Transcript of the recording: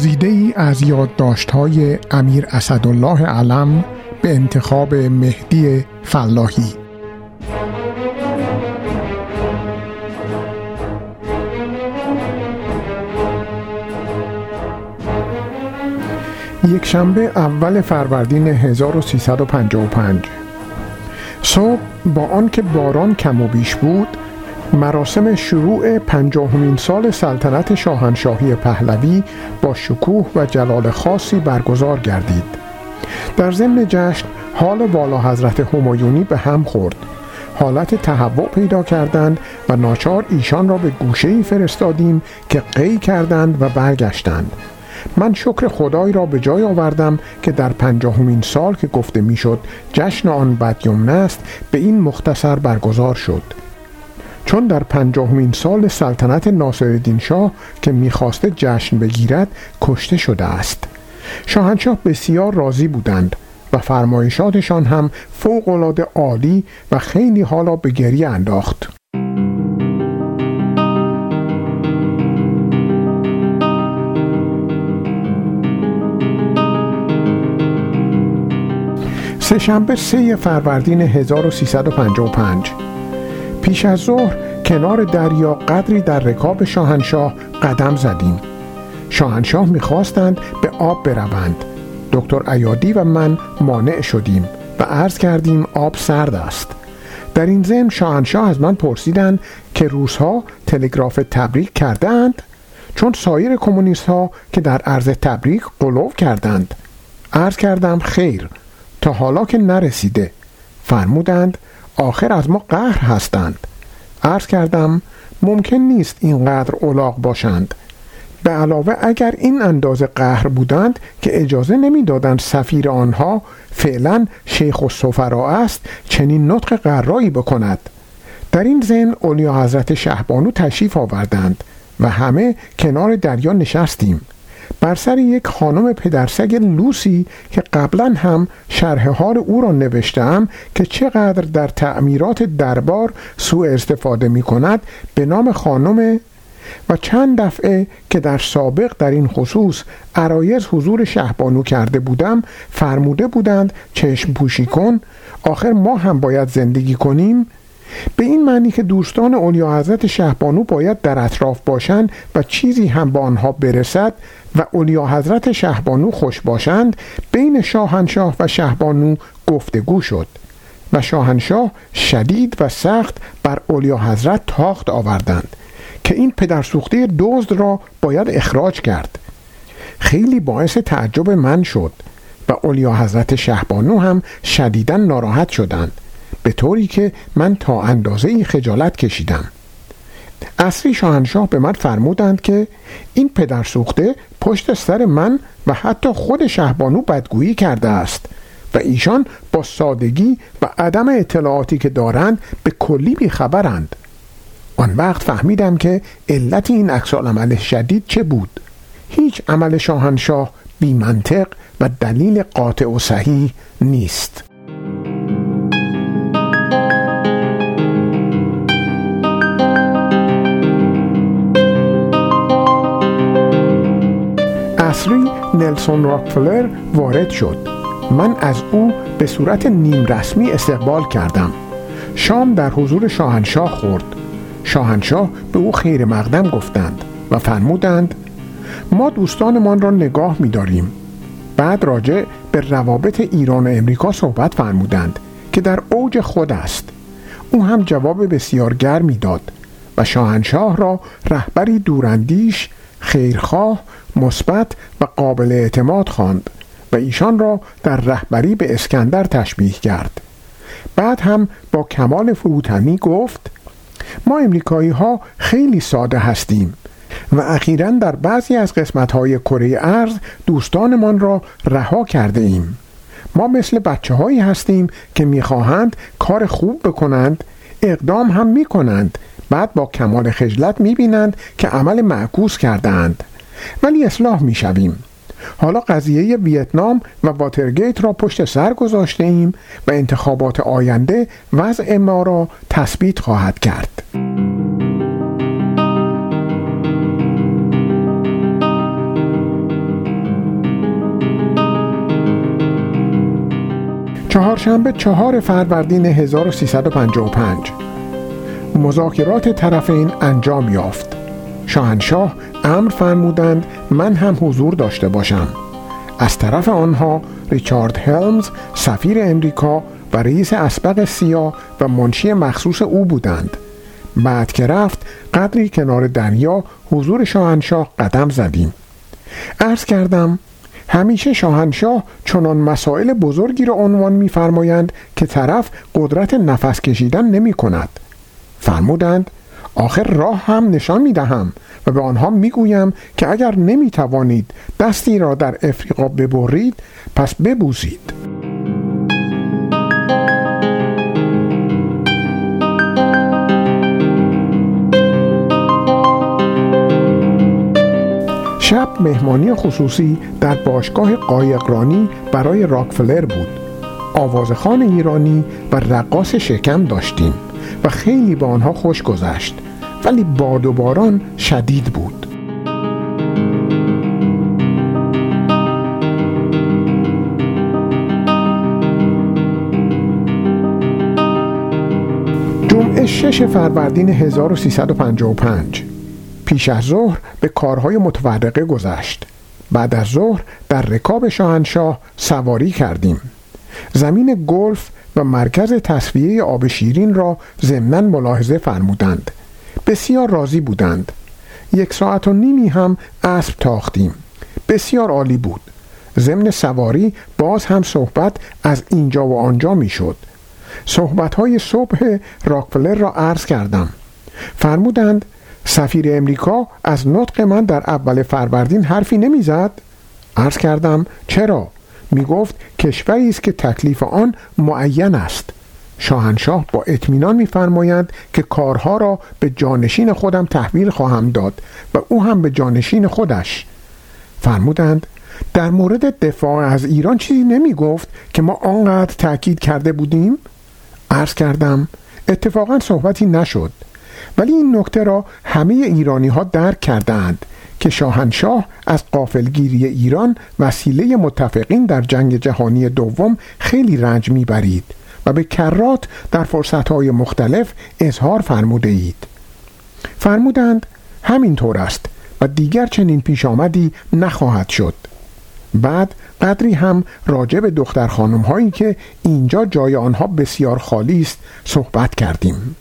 گزیده ای از یادداشت‌های امیر اسدالله علم به انتخاب مهدی فلاحی. یک شنبه اول فروردین 1355 صبح با آنکه باران کم و بیش بود مراسم شروع پنجاهمین سال سلطنت شاهنشاهی پهلوی با شکوه و جلال خاصی برگزار گردید. در ضمن جشن حال والا حضرت همایونی به هم خورد. حالت تهوع پیدا کردند و ناچار ایشان را به گوشه ای فرستادیم که قی کردند و برگشتند. من شکر خدای را به جای آوردم که در پنجاهمین سال که گفته می‌شد جشن آن بدیمنه است به این مختصر برگزار شد. چون در پنجاهمین سال سلطنت ناصرالدین شاه که می‌خواسته جشن بگیرد کشته شده است. شاهنشاه بسیار راضی بودند و فرمایشاتشان هم فوقالعاده عالی و خیلی حالا به گریه انداخت. سهشنبه سه فروردین 1355 پیش از ظهر کنار دریا قدری در رکاب شاهنشاه قدم زدیم. شاهنشاه می‌خواستند به آب بروند. دکتر ایادی و من مانع شدیم و عرض کردیم آب سرد است. در این ضمن شاهنشاه از من پرسیدند که روزها تلگراف تبریک کردند چون سایر کمونیست ها که در عرض تبریک قلوب کردند. عرض کردم خیر تا حالا که نرسیده. فرمودند آخر از ما قهر هستند. عرض کردم ممکن نیست اینقدر اولاغ باشند. به علاوه اگر این اندازه قهر بودند که اجازه نمی‌دادند سفیر آنها فعلا شیخ و سفرا است چنین نطق قرایی بکند. در این زن اولیا حضرت شهبانو تشریف آوردند و همه کنار دریا نشستیم. بر سر یک خانم پدرسگ لوسی که قبلا هم شرح حال او را نوشتم که چقدر در تعمیرات دربار سوء استفاده می کند به نام خانم و چند دفعه که در سابق در این خصوص عرایز حضور شهبانو کرده بودم فرموده بودند چشم پوشی کن آخر ما هم باید زندگی کنیم. به این معنی که دوستان اولیا حضرت شهبانو باید در اطراف باشند و چیزی هم با آنها برسد و اولیا حضرت شهبانو خوش باشند بین شاهنشاه و شهبانو گفتگو شد و شاهنشاه شدید و سخت بر اولیا حضرت تاخت آوردند که این پدرسوخته دزد را باید اخراج کرد. خیلی باعث تعجب من شد و اولیا حضرت شهبانو هم شدیدا ناراحت شدند. به طوری که من تا اندازه ای خجالت کشیدم. اصری شاهنشاه به من فرمودند که این پدر سوخته پشت سر من و حتی خود شهبانو بدگویی کرده است و ایشان با سادگی و عدم اطلاعاتی که دارند به کلی بیخبرند. آن وقت فهمیدم که علت این اکسال عمل شدید چه بود. هیچ عمل شاهنشاه بی منطق و دلیل قاطع و صحیح نیست. نلسون راکفلر وارد شد. من از او به صورت نیم رسمی استقبال کردم. شام در حضور شاهنشاه خورد. شاهنشاه به او خیر مقدم گفتند و فرمودند ما دوستانمان را نگاه می داریم بعد راجع به روابط ایران و امریکا صحبت فرمودند که در اوج خود است. او هم جواب بسیار گرمی داد و شاهنشاه را رهبری دوراندیش خیرخواه مثبت و قابل اعتماد خواند و ایشان را در رهبری به اسکندر تشبیه کرد. بعد هم با کمال فروتنی گفت ما امریکایی ها خیلی ساده هستیم و اخیرا در بعضی از قسمت های کره ارز دوستانمان را رها کرده ایم. ما مثل بچه هایی هستیم که می‌خواهند کار خوب بکنند اقدام هم می‌کنند بعد با کمال خجلت می‌بینند که عمل معکوس کردند ولی اصلاح می‌شویم. حالا قضیه ویتنام و واترگیت را پشت سر گذاشته ایم و انتخابات آینده وضع ما را تثبیت خواهد کرد. چهارشنبه چهار فروردین 1355 مذاکرات طرفین انجام یافت. شاهنشاه امر فرمودند من هم حضور داشته باشم. از طرف آنها ریچارد هلمز سفیر امریکا و رئیس اسبق سیا و منشی مخصوص او بودند. بعد که رفت قدری کنار دریا حضور شاهنشاه قدم زدیم. عرض کردم همیشه شاهنشاه چنان مسائل بزرگی را عنوان می‌فرمایند که طرف قدرت نفس کشیدن نمی کند فرمودند آخر راه هم نشان می دهم و به آنها می گویم که اگر نمی توانید دستی را در افریقا ببرید پس ببوزید شب مهمانی خصوصی در باشگاه قایقرانی برای راکفلر بود. آوازخان ایرانی و رقاص شکم داشتیم. و خیلی با آنها خوش گذشت ولی باد و باران شدید بود. جمعه 6 فروردین 1355 پیش از ظهر به کارهای متفرقه گذشت. بعد از ظهر در رکاب شاهنشاه سواری کردیم. زمین گلف و مرکز تصفیه آب شیرین را ضمنا ملاحظه فرمودند. بسیار راضی بودند. یک ساعت و نیمی هم اسب تاختیم. بسیار عالی بود. ضمن سواری باز هم صحبت از اینجا و آنجا می‌شد. صحبت های صبح راکفلر را عرض کردم. فرمودند سفیر امریکا از نطق من در اول فروردین حرفی نمی‌زد؟ عرض کردم چرا؟ می گفت کشوری است که تکلیف آن معین است. شاهنشاه با اطمینان میفرمایند که کارها را به جانشین خودم تحویل خواهم داد و او هم به جانشین خودش. فرمودند در مورد دفاع از ایران چیزی نمی گفت که ما آنقدر تأکید کرده بودیم؟ عرض کردم اتفاقا صحبتی نشد. ولی این نکته را همه ایرانی ها درک کردند که شاهنشاه از قافلگیری ایران وسیله متفقین در جنگ جهانی دوم خیلی رنج می‌برید و به کرات در فرصتهای مختلف اظهار فرموده اید فرمودند همینطور است و دیگر چنین پیش آمدی نخواهد شد. بعد قدری هم راجع به دختر خانم هایی که اینجا جای آنها بسیار خالی است صحبت کردیم.